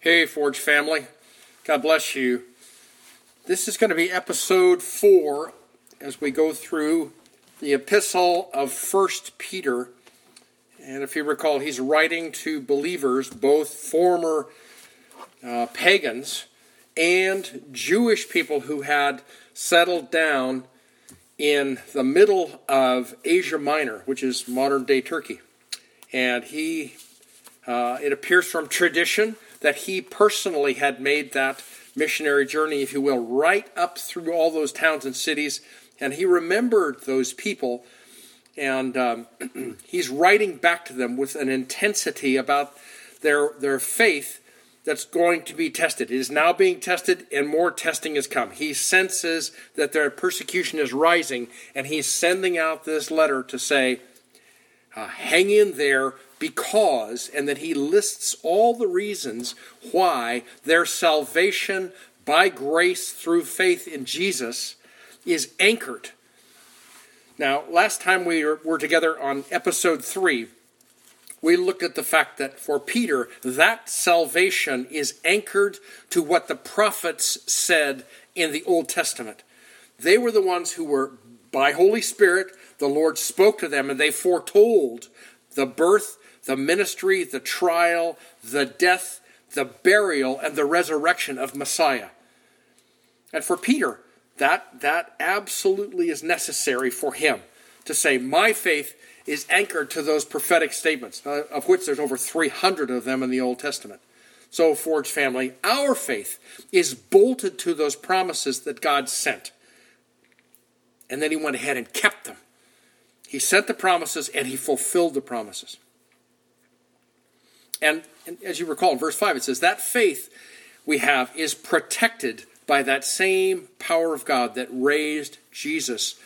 Hey, Forge family. God bless you. This is going to be episode four as we go through the epistle of First Peter. And if you recall, he's writing to believers, both former uh, pagans and Jewish people who had settled down in the middle of Asia Minor, which is modern day Turkey. And he, uh, it appears from tradition, that he personally had made that missionary journey, if you will, right up through all those towns and cities. And he remembered those people. And um, he's writing back to them with an intensity about their, their faith that's going to be tested. It is now being tested, and more testing has come. He senses that their persecution is rising, and he's sending out this letter to say, uh, hang in there because, and that he lists all the reasons why their salvation by grace through faith in Jesus is anchored. Now, last time we were together on episode 3, we looked at the fact that for Peter, that salvation is anchored to what the prophets said in the Old Testament. They were the ones who were, by Holy Spirit, the Lord spoke to them and they foretold the birth, the ministry, the trial, the death, the burial, and the resurrection of Messiah. And for Peter, that, that absolutely is necessary for him to say, My faith is anchored to those prophetic statements, uh, of which there's over 300 of them in the Old Testament. So, Forge family, our faith is bolted to those promises that God sent. And then he went ahead and kept them. He sent the promises and he fulfilled the promises. And, and, as you recall in verse 5, it says, That faith we have is protected by that same power of God that raised Jesus.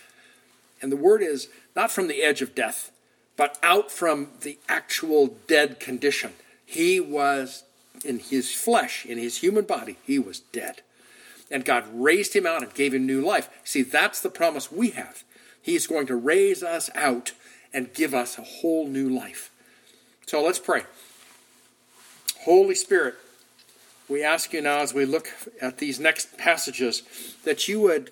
And the word is not from the edge of death, but out from the actual dead condition. He was in his flesh, in his human body, he was dead. And God raised him out and gave him new life. See, that's the promise we have. He's going to raise us out and give us a whole new life. So let's pray. Holy Spirit, we ask you now as we look at these next passages that you would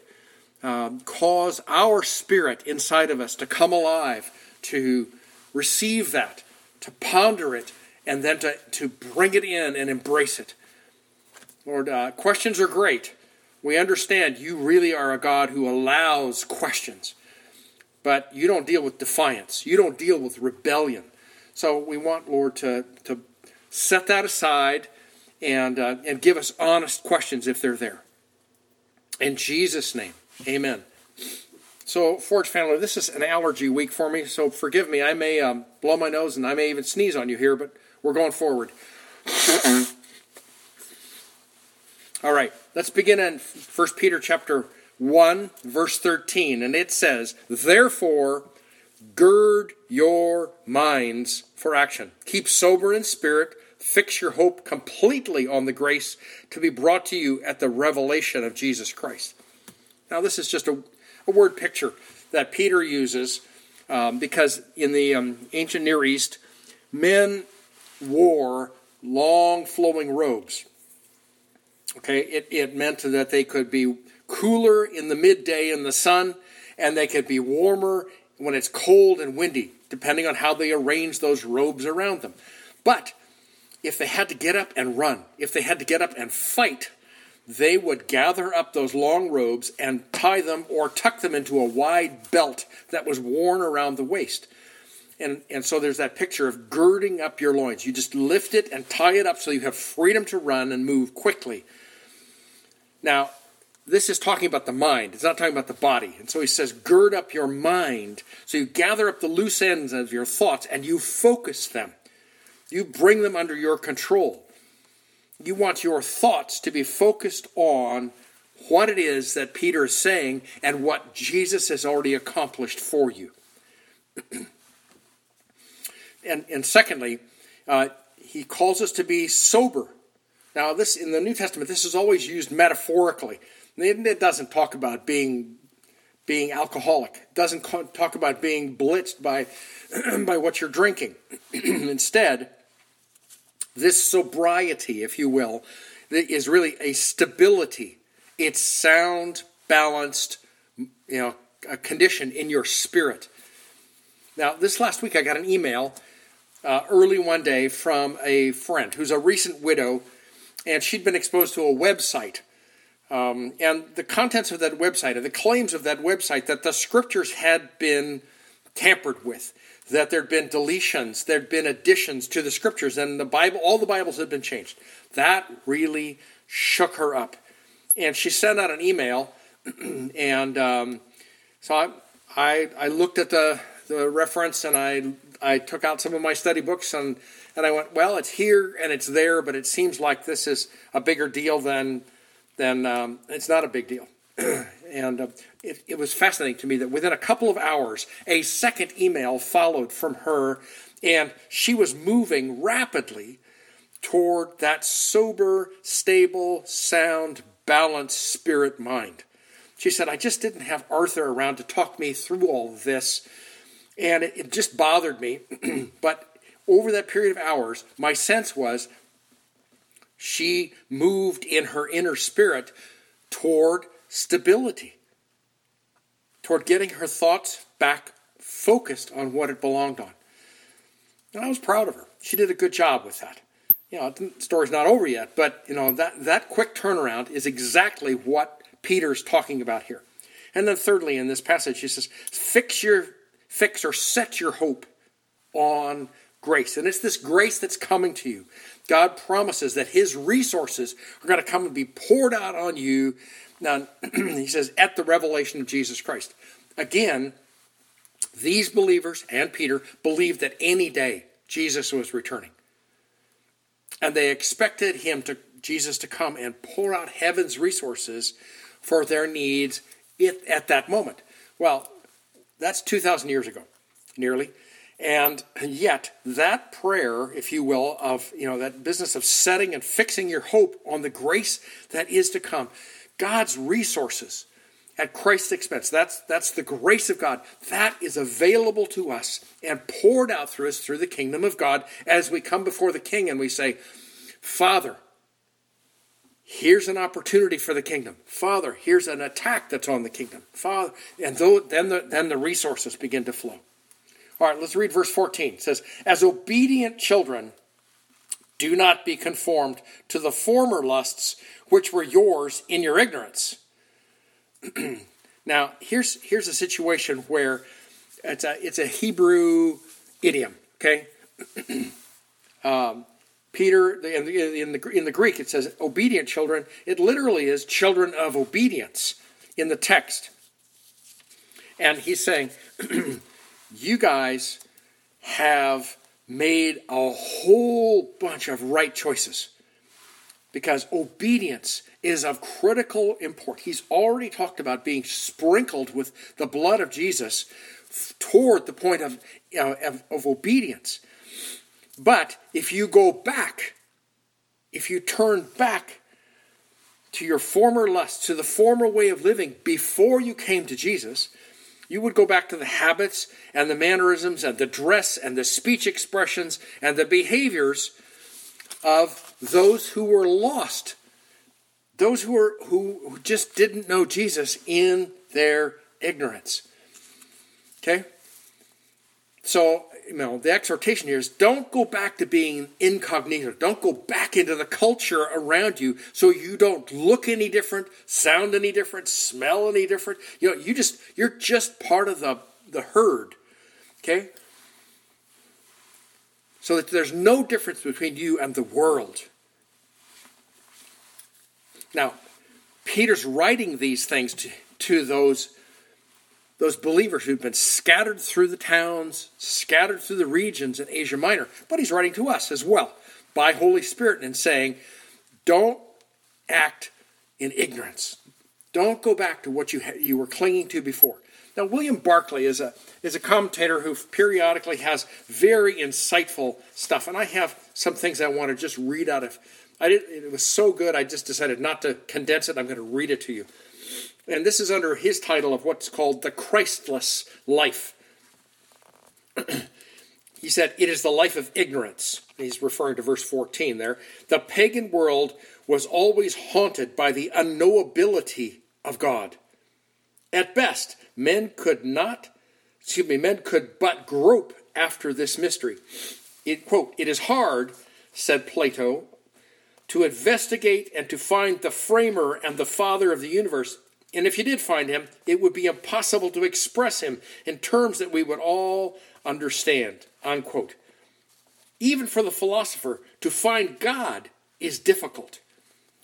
um, cause our spirit inside of us to come alive, to receive that, to ponder it, and then to, to bring it in and embrace it. Lord, uh, questions are great. We understand you really are a God who allows questions, but you don't deal with defiance, you don't deal with rebellion. So we want, Lord, to, to set that aside and, uh, and give us honest questions if they're there. In Jesus' name, amen. So, Forge family, this is an allergy week for me, so forgive me. I may um, blow my nose and I may even sneeze on you here, but we're going forward. All right, let's begin in 1 Peter chapter 1, verse 13, and it says, Therefore, gird your minds for action. Keep sober in spirit Fix your hope completely on the grace to be brought to you at the revelation of Jesus Christ. Now, this is just a, a word picture that Peter uses um, because in the um, ancient Near East, men wore long flowing robes. Okay, it, it meant that they could be cooler in the midday in the sun, and they could be warmer when it's cold and windy, depending on how they arranged those robes around them. But if they had to get up and run, if they had to get up and fight, they would gather up those long robes and tie them or tuck them into a wide belt that was worn around the waist. And, and so there's that picture of girding up your loins. You just lift it and tie it up so you have freedom to run and move quickly. Now, this is talking about the mind. It's not talking about the body. And so he says, gird up your mind. So you gather up the loose ends of your thoughts and you focus them. You bring them under your control. You want your thoughts to be focused on what it is that Peter is saying and what Jesus has already accomplished for you. and, and secondly, uh, he calls us to be sober. Now, this in the New Testament, this is always used metaphorically. It doesn't talk about being being alcoholic. It doesn't talk about being blitzed by by what you're drinking. Instead, This sobriety, if you will, is really a stability. It's sound, balanced, you know, a condition in your spirit. Now, this last week I got an email uh, early one day from a friend who's a recent widow, and she'd been exposed to a website. Um, and the contents of that website and the claims of that website that the scriptures had been tampered with, that there'd been deletions, there'd been additions to the scriptures, and the Bible, all the Bibles had been changed. That really shook her up. And she sent out an email, and um, so I, I, I looked at the, the reference and I I took out some of my study books and, and I went, well, it's here and it's there, but it seems like this is a bigger deal than, than um, it's not a big deal. and uh, it, it was fascinating to me that within a couple of hours, a second email followed from her, and she was moving rapidly toward that sober, stable, sound, balanced spirit mind. She said, I just didn't have Arthur around to talk me through all this and it, it just bothered me. but over that period of hours, my sense was she moved in her inner spirit toward stability, toward getting her thoughts back focused on what it belonged on. And I was proud of her. She did a good job with that. You know, the story's not over yet, but you know that that quick turnaround is exactly what Peter's talking about here. And then thirdly, in this passage, he says, "Fix your fix or set your hope on grace. And it's this grace that's coming to you. God promises that His resources are going to come and be poured out on you. Now, He says, at the revelation of Jesus Christ. Again, these believers and Peter believed that any day Jesus was returning. And they expected him to Jesus to come and pour out heaven's resources for their needs at that moment. Well, that's 2,000 years ago, nearly. And yet, that prayer, if you will, of you know that business of setting and fixing your hope on the grace that is to come, God's resources at Christ's expense. That's that's the grace of God that is available to us and poured out through us through the kingdom of God as we come before the King and we say, Father, here's an opportunity for the kingdom. Father, here's an attack that's on the kingdom. Father, and then the, then the resources begin to flow. All right, let's read verse 14. It says, As obedient children, do not be conformed to the former lusts which were yours in your ignorance. now, here's, here's a situation where it's a, it's a Hebrew idiom, okay? um, Peter, in the, in, the, in the Greek, it says obedient children. It literally is children of obedience in the text. And he's saying, you guys have made a whole bunch of right choices because obedience is of critical import. He's already talked about being sprinkled with the blood of Jesus toward the point of, uh, of, of obedience. But if you go back, if you turn back to your former lusts, to the former way of living before you came to Jesus, you would go back to the habits and the mannerisms and the dress and the speech expressions and the behaviors of those who were lost, those who were who just didn't know Jesus in their ignorance. Okay? So you know, the exhortation here is don't go back to being incognito. Don't go back into the culture around you so you don't look any different, sound any different, smell any different. You know, you just you're just part of the, the herd. Okay? So that there's no difference between you and the world. Now, Peter's writing these things to, to those those believers who've been scattered through the towns, scattered through the regions in Asia Minor. But he's writing to us as well by Holy Spirit and saying, don't act in ignorance. Don't go back to what you, ha- you were clinging to before. Now, William Barclay is a, is a commentator who periodically has very insightful stuff, and I have some things I want to just read out of. I did, it was so good, I just decided not to condense it. I'm going to read it to you. And this is under his title of what's called the Christless life. he said, It is the life of ignorance. He's referring to verse 14 there. The pagan world was always haunted by the unknowability of God. At best, men could not, excuse me, men could but grope after this mystery. It, quote, it is hard, said Plato, to investigate and to find the framer and the father of the universe. And if you did find him, it would be impossible to express him in terms that we would all understand. Unquote. Even for the philosopher, to find God is difficult.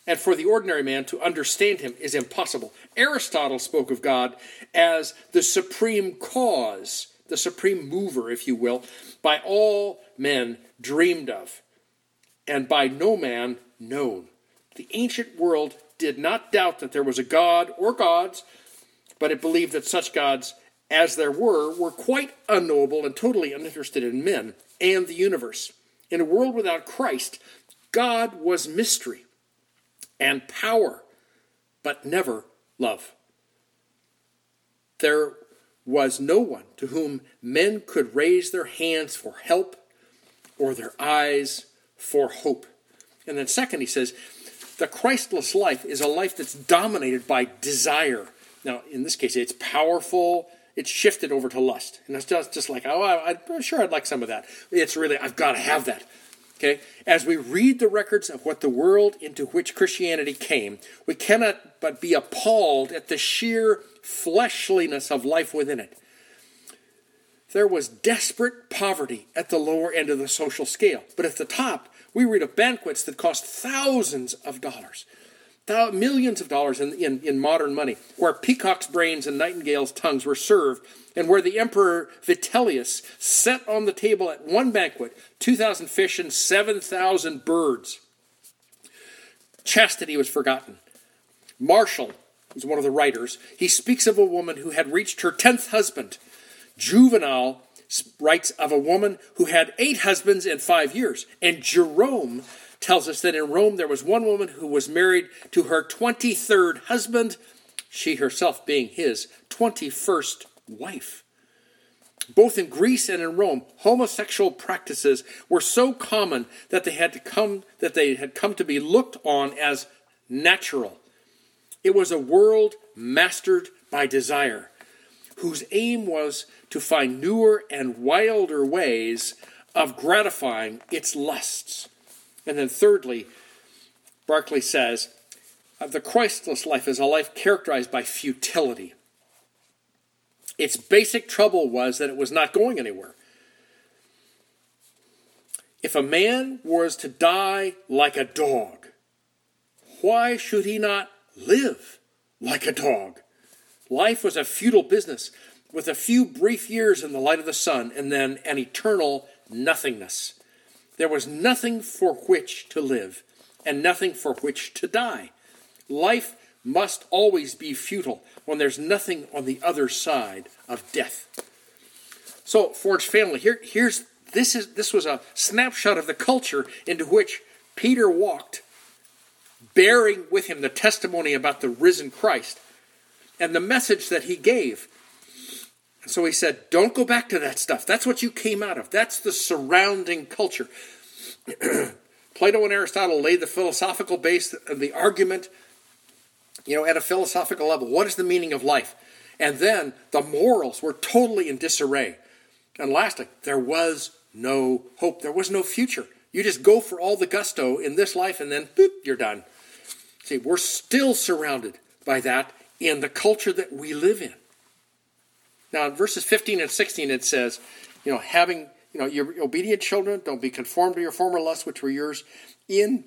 And for the ordinary man to understand him is impossible. Aristotle spoke of God as the supreme cause, the supreme mover, if you will, by all men dreamed of, and by no man known. The ancient world did not doubt that there was a God or gods, but it believed that such gods as there were were quite unknowable and totally uninterested in men and the universe. In a world without Christ, God was mystery and power, but never love. There was no one to whom men could raise their hands for help or their eyes for hope. And then, second, he says, the Christless life is a life that's dominated by desire. Now, in this case, it's powerful, it's shifted over to lust. And it's just, just like, oh, I, am sure I'd like some of that. It's really, I've got to have that. Okay? As we read the records of what the world into which Christianity came, we cannot but be appalled at the sheer fleshliness of life within it. There was desperate poverty at the lower end of the social scale, but at the top, we read of banquets that cost thousands of dollars, millions of dollars in, in, in modern money, where peacock's brains and nightingale's tongues were served, and where the emperor Vitellius set on the table at one banquet 2,000 fish and 7,000 birds. Chastity was forgotten. Martial was one of the writers. He speaks of a woman who had reached her tenth husband. Juvenal writes of a woman who had eight husbands in five years. And Jerome tells us that in Rome there was one woman who was married to her 23rd husband, she herself being his 21st wife. Both in Greece and in Rome, homosexual practices were so common that they had to come that they had come to be looked on as natural. It was a world mastered by desire, whose aim was to find newer and wilder ways of gratifying its lusts. And then, thirdly, Barclay says the Christless life is a life characterized by futility. Its basic trouble was that it was not going anywhere. If a man was to die like a dog, why should he not live like a dog? Life was a futile business with a few brief years in the light of the sun and then an eternal nothingness. There was nothing for which to live and nothing for which to die. Life must always be futile when there's nothing on the other side of death. So, Forge family, here, here's this is this was a snapshot of the culture into which Peter walked, bearing with him the testimony about the risen Christ and the message that he gave so he said, Don't go back to that stuff. That's what you came out of. That's the surrounding culture. Plato and Aristotle laid the philosophical base of the argument, you know, at a philosophical level. What is the meaning of life? And then the morals were totally in disarray. And lastly, there was no hope. There was no future. You just go for all the gusto in this life and then boop, you're done. See, we're still surrounded by that in the culture that we live in. Now, in verses 15 and 16, it says, you know, having, you know, your obedient children, don't be conformed to your former lusts, which were yours in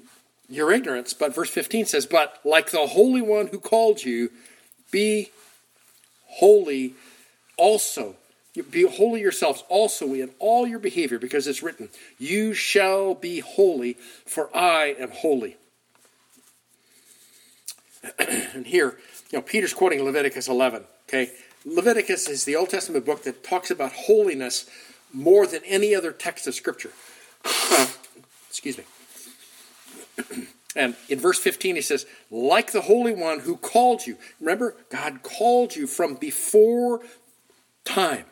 your ignorance. But verse 15 says, but like the Holy One who called you, be holy also. Be holy yourselves also in all your behavior, because it's written, You shall be holy, for I am holy. and here, you know, Peter's quoting Leviticus 11. Okay, Leviticus is the Old Testament book that talks about holiness more than any other text of Scripture. Excuse me. and in verse 15, he says, like the Holy One who called you. Remember, God called you from before time.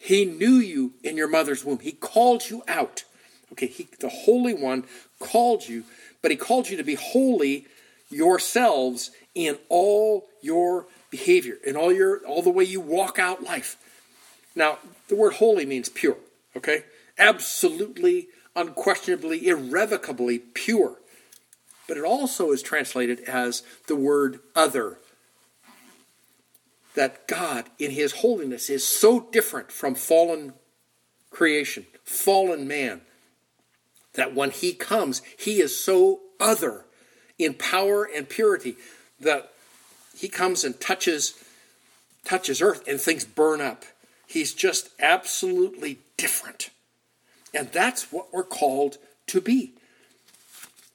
He knew you in your mother's womb. He called you out. Okay, he, the Holy One called you, but He called you to be holy yourselves in all your behavior, in all your all the way you walk out life. Now, the word holy means pure, okay? Absolutely, unquestionably, irrevocably pure. But it also is translated as the word other. That God, in His holiness, is so different from fallen creation, fallen man, that when He comes, He is so other in power and purity that He comes and touches touches earth and things burn up He's just absolutely different. And that's what we're called to be.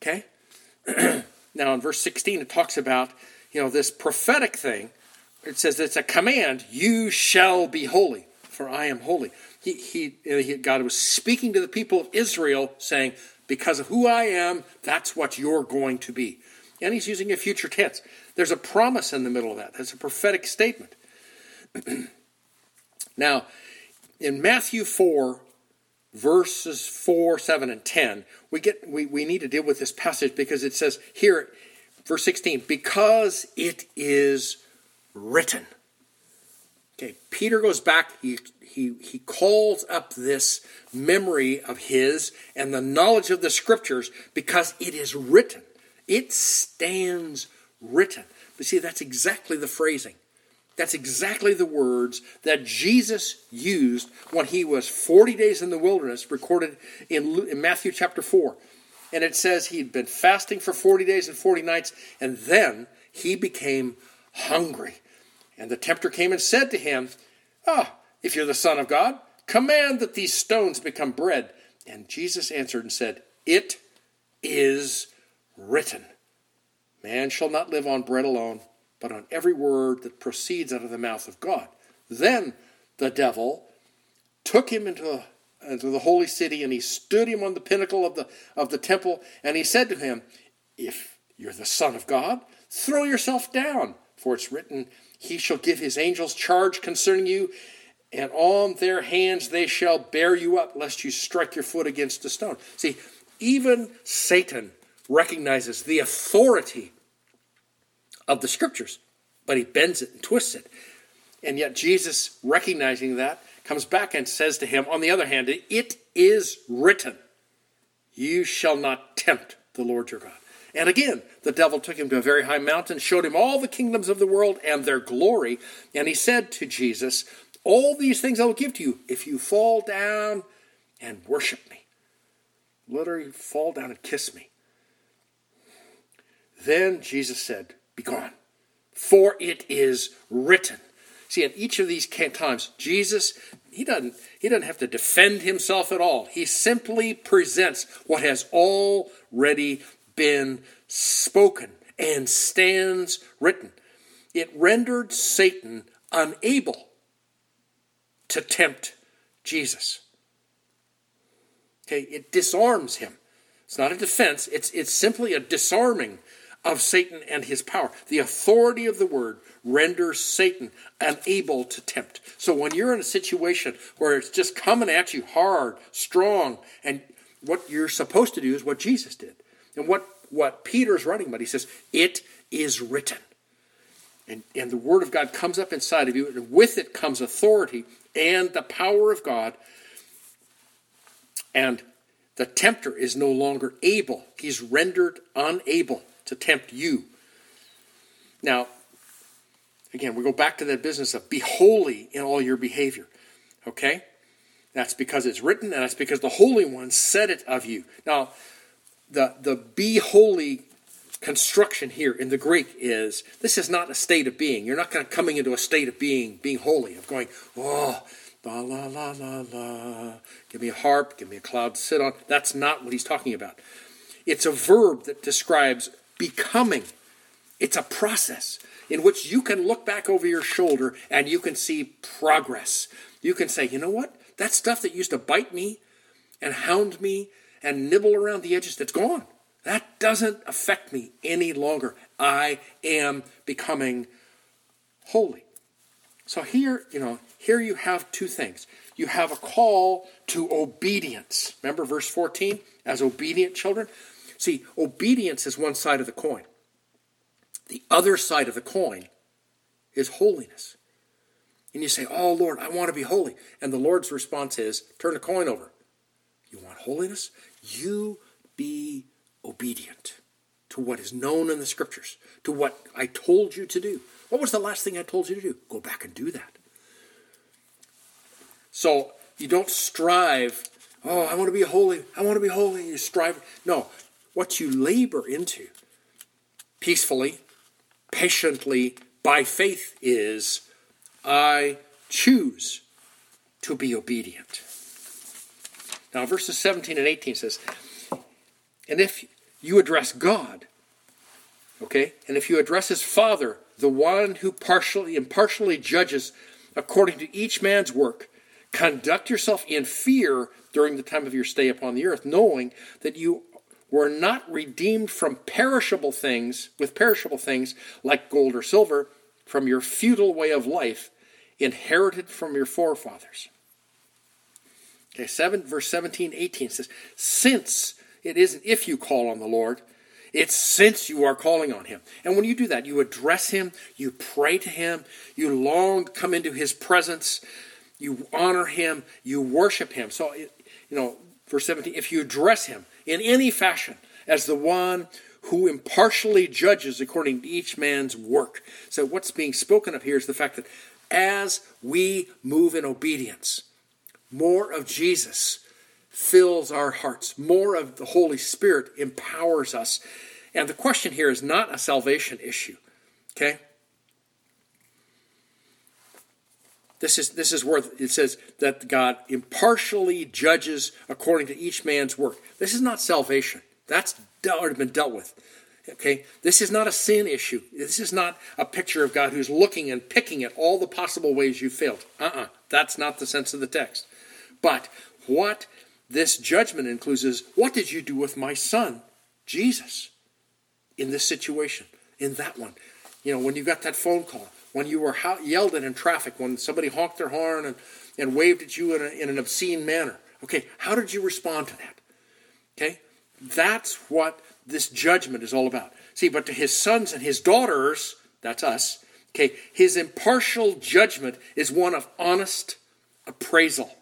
Okay? now in verse 16 it talks about, you know, this prophetic thing. It says it's a command, you shall be holy, for I am holy. He, he, uh, he, God was speaking to the people of Israel saying, because of who I am, that's what you're going to be. And he's using a future tense. There's a promise in the middle of that. That's a prophetic statement. Now, in Matthew 4, verses 4, 7, and 10, we, get, we, we need to deal with this passage because it says here, verse 16, because it is written. Okay, Peter goes back, he, he, he calls up this memory of his and the knowledge of the scriptures because it is written. It stands written. But see, that's exactly the phrasing. That's exactly the words that Jesus used when he was 40 days in the wilderness, recorded in, in Matthew chapter 4. And it says he'd been fasting for 40 days and 40 nights, and then he became hungry. And the tempter came and said to him, Ah, if you're the Son of God, command that these stones become bread. And Jesus answered and said, It is written, Man shall not live on bread alone but on every word that proceeds out of the mouth of God. Then the devil took him into, into the holy city and he stood him on the pinnacle of the, of the temple and he said to him, If you're the Son of God, throw yourself down, for it's written, He shall give His angels charge concerning you, and on their hands they shall bear you up, lest you strike your foot against a stone. See, even Satan recognizes the authority of the scriptures, but he bends it and twists it. And yet, Jesus, recognizing that, comes back and says to him, on the other hand, it is written, You shall not tempt the Lord your God. And again, the devil took him to a very high mountain, showed him all the kingdoms of the world and their glory, and he said to Jesus, All these things I will give to you if you fall down and worship me. Literally, fall down and kiss me. Then Jesus said, be gone. For it is written. See, in each of these times, Jesus, he doesn't, he doesn't have to defend himself at all. He simply presents what has already been spoken and stands written. It rendered Satan unable to tempt Jesus. Okay, it disarms him. It's not a defense, it's, it's simply a disarming of Satan and his power. The authority of the word renders Satan unable to tempt. So when you're in a situation where it's just coming at you hard, strong, and what you're supposed to do is what Jesus did. And what, what Peter's writing about, he says, it is written. And, and the word of God comes up inside of you, and with it comes authority and the power of God. And the tempter is no longer able, he's rendered unable to tempt you. Now, again, we go back to that business of be holy in all your behavior. Okay? That's because it's written, and that's because the Holy One said it of you. Now, the, the be holy construction here in the Greek is this is not a state of being. You're not kind of coming into a state of being, being holy, of going, oh, la la la la la, give me a harp, give me a cloud to sit on. That's not what he's talking about. It's a verb that describes becoming. It's a process in which you can look back over your shoulder and you can see progress. You can say, you know what? That stuff that used to bite me and hound me and nibble around the edges, that's gone. That doesn't affect me any longer. I am becoming holy. So here, you know, here you have two things. You have a call to obedience. Remember verse 14? As obedient children. See, obedience is one side of the coin. The other side of the coin is holiness. And you say, Oh Lord, I want to be holy. And the Lord's response is, Turn the coin over. You want holiness? You be obedient to what is known in the scriptures, to what I told you to do. What was the last thing I told you to do? Go back and do that. So you don't strive, oh, I want to be holy, I want to be holy. You strive. No, what you labor into peacefully, patiently, by faith is, I choose to be obedient. Now, verses 17 and 18 says, And if you address God, okay, and if you address his Father, the one who partially impartially judges according to each man's work, conduct yourself in fear during the time of your stay upon the earth, knowing that you were not redeemed from perishable things with perishable things like gold or silver from your futile way of life inherited from your forefathers Okay, 7, verse 17, 18 says, Since it isn't if you call on the Lord, it's since you are calling on him. And when you do that, you address him, you pray to him, you long to come into his presence, you honor him, you worship him. So, you know, verse 17, if you address him in any fashion as the one who impartially judges according to each man's work. So, what's being spoken of here is the fact that as we move in obedience, more of Jesus fills our hearts. More of the Holy Spirit empowers us. And the question here is not a salvation issue. Okay? This is, this is where it says that God impartially judges according to each man's work. This is not salvation. That's already been dealt with. Okay? This is not a sin issue. This is not a picture of God who's looking and picking at all the possible ways you failed. Uh uh-uh. uh. That's not the sense of the text. But what this judgment includes is what did you do with my son, Jesus, in this situation, in that one? You know, when you got that phone call, when you were yelled at in traffic, when somebody honked their horn and, and waved at you in, a, in an obscene manner. Okay, how did you respond to that? Okay, that's what this judgment is all about. See, but to his sons and his daughters, that's us, okay, his impartial judgment is one of honest appraisal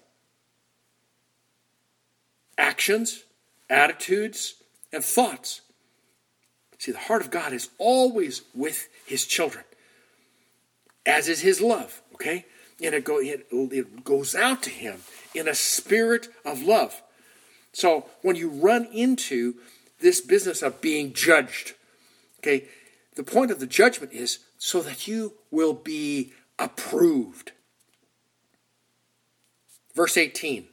actions, attitudes, and thoughts. See, the heart of God is always with his children, as is his love, okay? And it, go, it, it goes out to him in a spirit of love. So when you run into this business of being judged, okay, the point of the judgment is so that you will be approved. Verse 18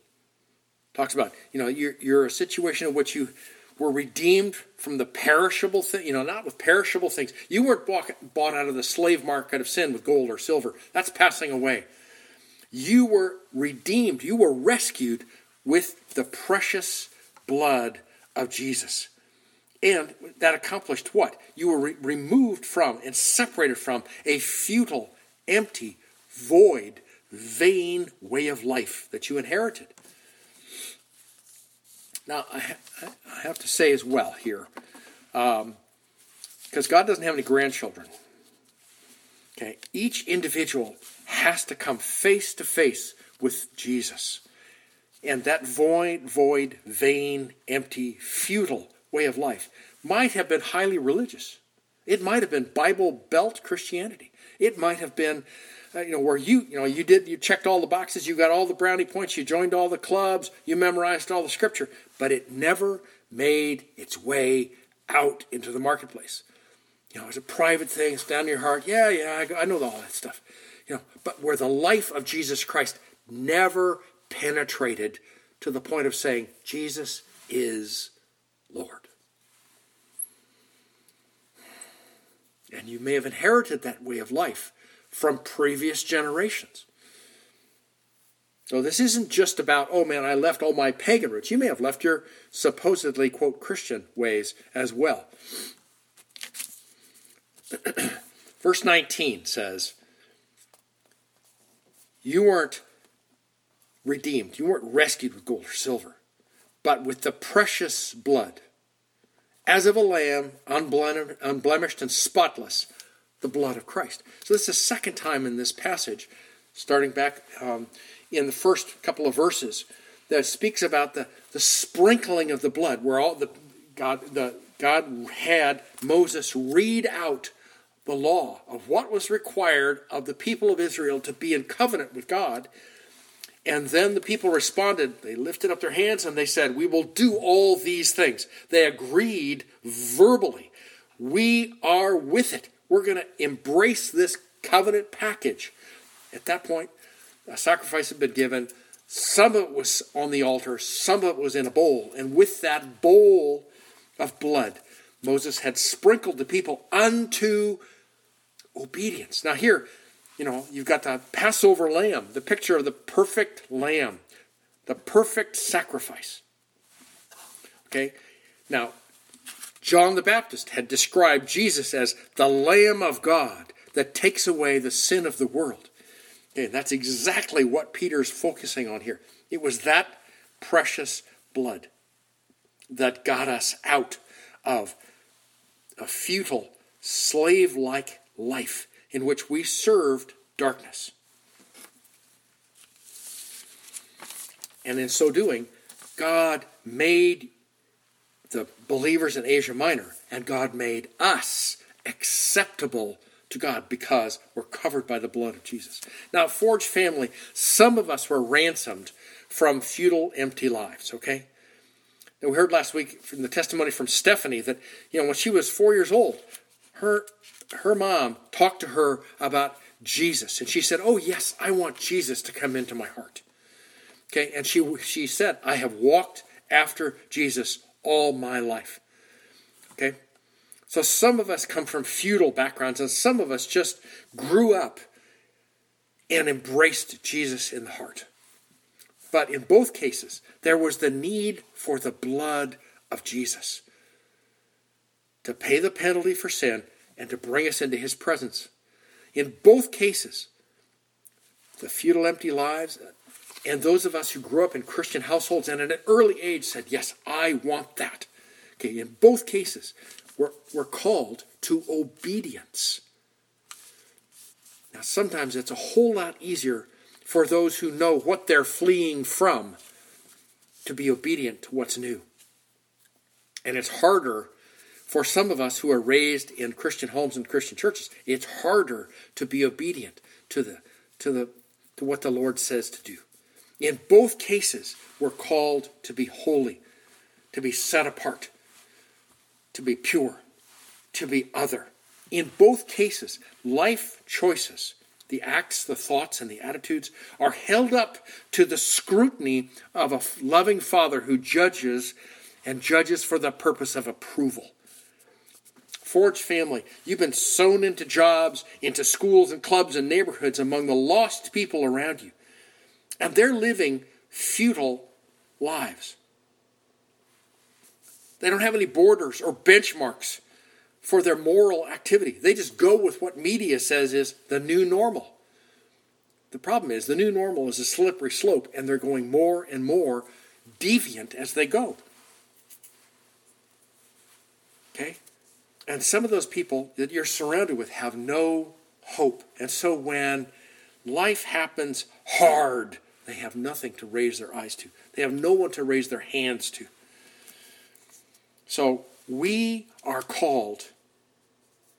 talks about, you know, you're, you're a situation in which you were redeemed from the perishable thing, you know, not with perishable things. You weren't bought, out of the slave market of sin with gold or silver. That's passing away. You were redeemed, you were rescued with the precious blood of Jesus. And that accomplished what? You were re- removed from and separated from a futile, empty, void, vain way of life that you inherited. Now, I, ha- I have to say as well here, because um, God doesn't have any grandchildren. Okay, each individual has to come face to face with Jesus. And that void, void, vain, empty, futile way of life might have been highly religious. It might have been Bible belt Christianity. It might have been uh, you know, where you, you know, you did, you checked all the boxes, you got all the brownie points, you joined all the clubs, you memorized all the scripture, but it never made its way out into the marketplace. You know, it's a private thing, it's down in your heart. Yeah, yeah, I, I know all that stuff. You know, but where the life of Jesus Christ never penetrated to the point of saying, Jesus is Lord. And you may have inherited that way of life from previous generations. So this isn't just about, oh man, I left all my pagan roots. You may have left your supposedly, quote, Christian ways as well. Verse 19 says, You weren't redeemed. You weren't rescued with gold or silver, but with the precious blood, as of a lamb, unblemished and spotless, the blood of Christ. So this is the second time in this passage, starting back um, in the first couple of verses, that speaks about the, the sprinkling of the blood, where all the God the God had Moses read out the law of what was required of the people of Israel to be in covenant with God. And then the people responded. They lifted up their hands and they said, We will do all these things. They agreed verbally. We are with it. We're going to embrace this covenant package. At that point, a sacrifice had been given. Some of it was on the altar, some of it was in a bowl. And with that bowl of blood, Moses had sprinkled the people unto obedience. Now, here, you know, you've got the Passover lamb, the picture of the perfect lamb, the perfect sacrifice. Okay? Now, John the Baptist had described Jesus as the Lamb of God that takes away the sin of the world. And that's exactly what Peter's focusing on here. It was that precious blood that got us out of a futile, slave like life in which we served darkness. And in so doing, God made the believers in Asia Minor and God made us acceptable to God because we're covered by the blood of Jesus. Now, Forge family, some of us were ransomed from futile, empty lives, okay? Now, we heard last week from the testimony from Stephanie that, you know, when she was four years old, her her mom talked to her about Jesus, and she said, "Oh yes, I want Jesus to come into my heart." Okay, and she she said, "I have walked after Jesus all my life." Okay, so some of us come from futile backgrounds, and some of us just grew up and embraced Jesus in the heart. But in both cases, there was the need for the blood of Jesus to pay the penalty for sin and to bring us into his presence. In both cases, the futile, empty lives, and those of us who grew up in Christian households and at an early age said, Yes, I want that. Okay, in both cases, we're, we're called to obedience. Now, sometimes it's a whole lot easier for those who know what they're fleeing from to be obedient to what's new. And it's harder for some of us who are raised in Christian homes and Christian churches, it's harder to be obedient to the to the to what the Lord says to do. In both cases, we're called to be holy, to be set apart, to be pure, to be other. In both cases, life choices, the acts, the thoughts, and the attitudes are held up to the scrutiny of a loving Father who judges and judges for the purpose of approval. Forge family, you've been sown into jobs, into schools and clubs and neighborhoods among the lost people around you. And they're living futile lives. They don't have any borders or benchmarks for their moral activity. They just go with what media says is the new normal. The problem is the new normal is a slippery slope, and they're going more and more deviant as they go. Okay? And some of those people that you're surrounded with have no hope. And so when life happens hard, they have nothing to raise their eyes to, they have no one to raise their hands to. So we are called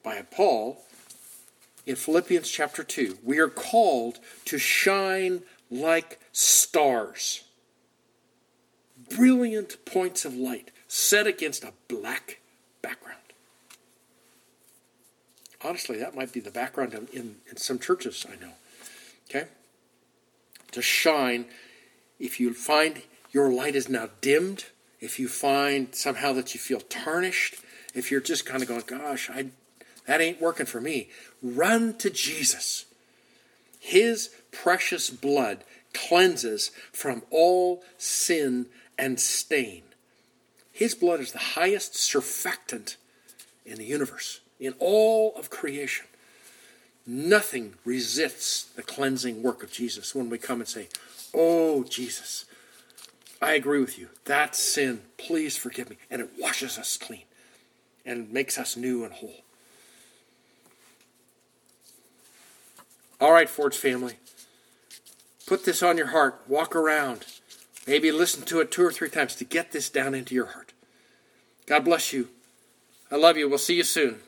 by Paul in Philippians chapter 2. We are called to shine like stars, brilliant points of light set against a black background honestly, that might be the background in, in, in some churches I know. Okay? To shine, if you find your light is now dimmed, if you find somehow that you feel tarnished, if you're just kind of going, gosh, I, that ain't working for me, run to Jesus. His precious blood cleanses from all sin and stain. His blood is the highest surfactant in the universe in all of creation. Nothing resists the cleansing work of Jesus when we come and say, Oh, Jesus, I agree with you. That sin. Please forgive me. And it washes us clean and makes us new and whole. All right, Forge family. Put this on your heart. Walk around. Maybe listen to it two or three times to get this down into your heart. God bless you. I love you. We'll see you soon.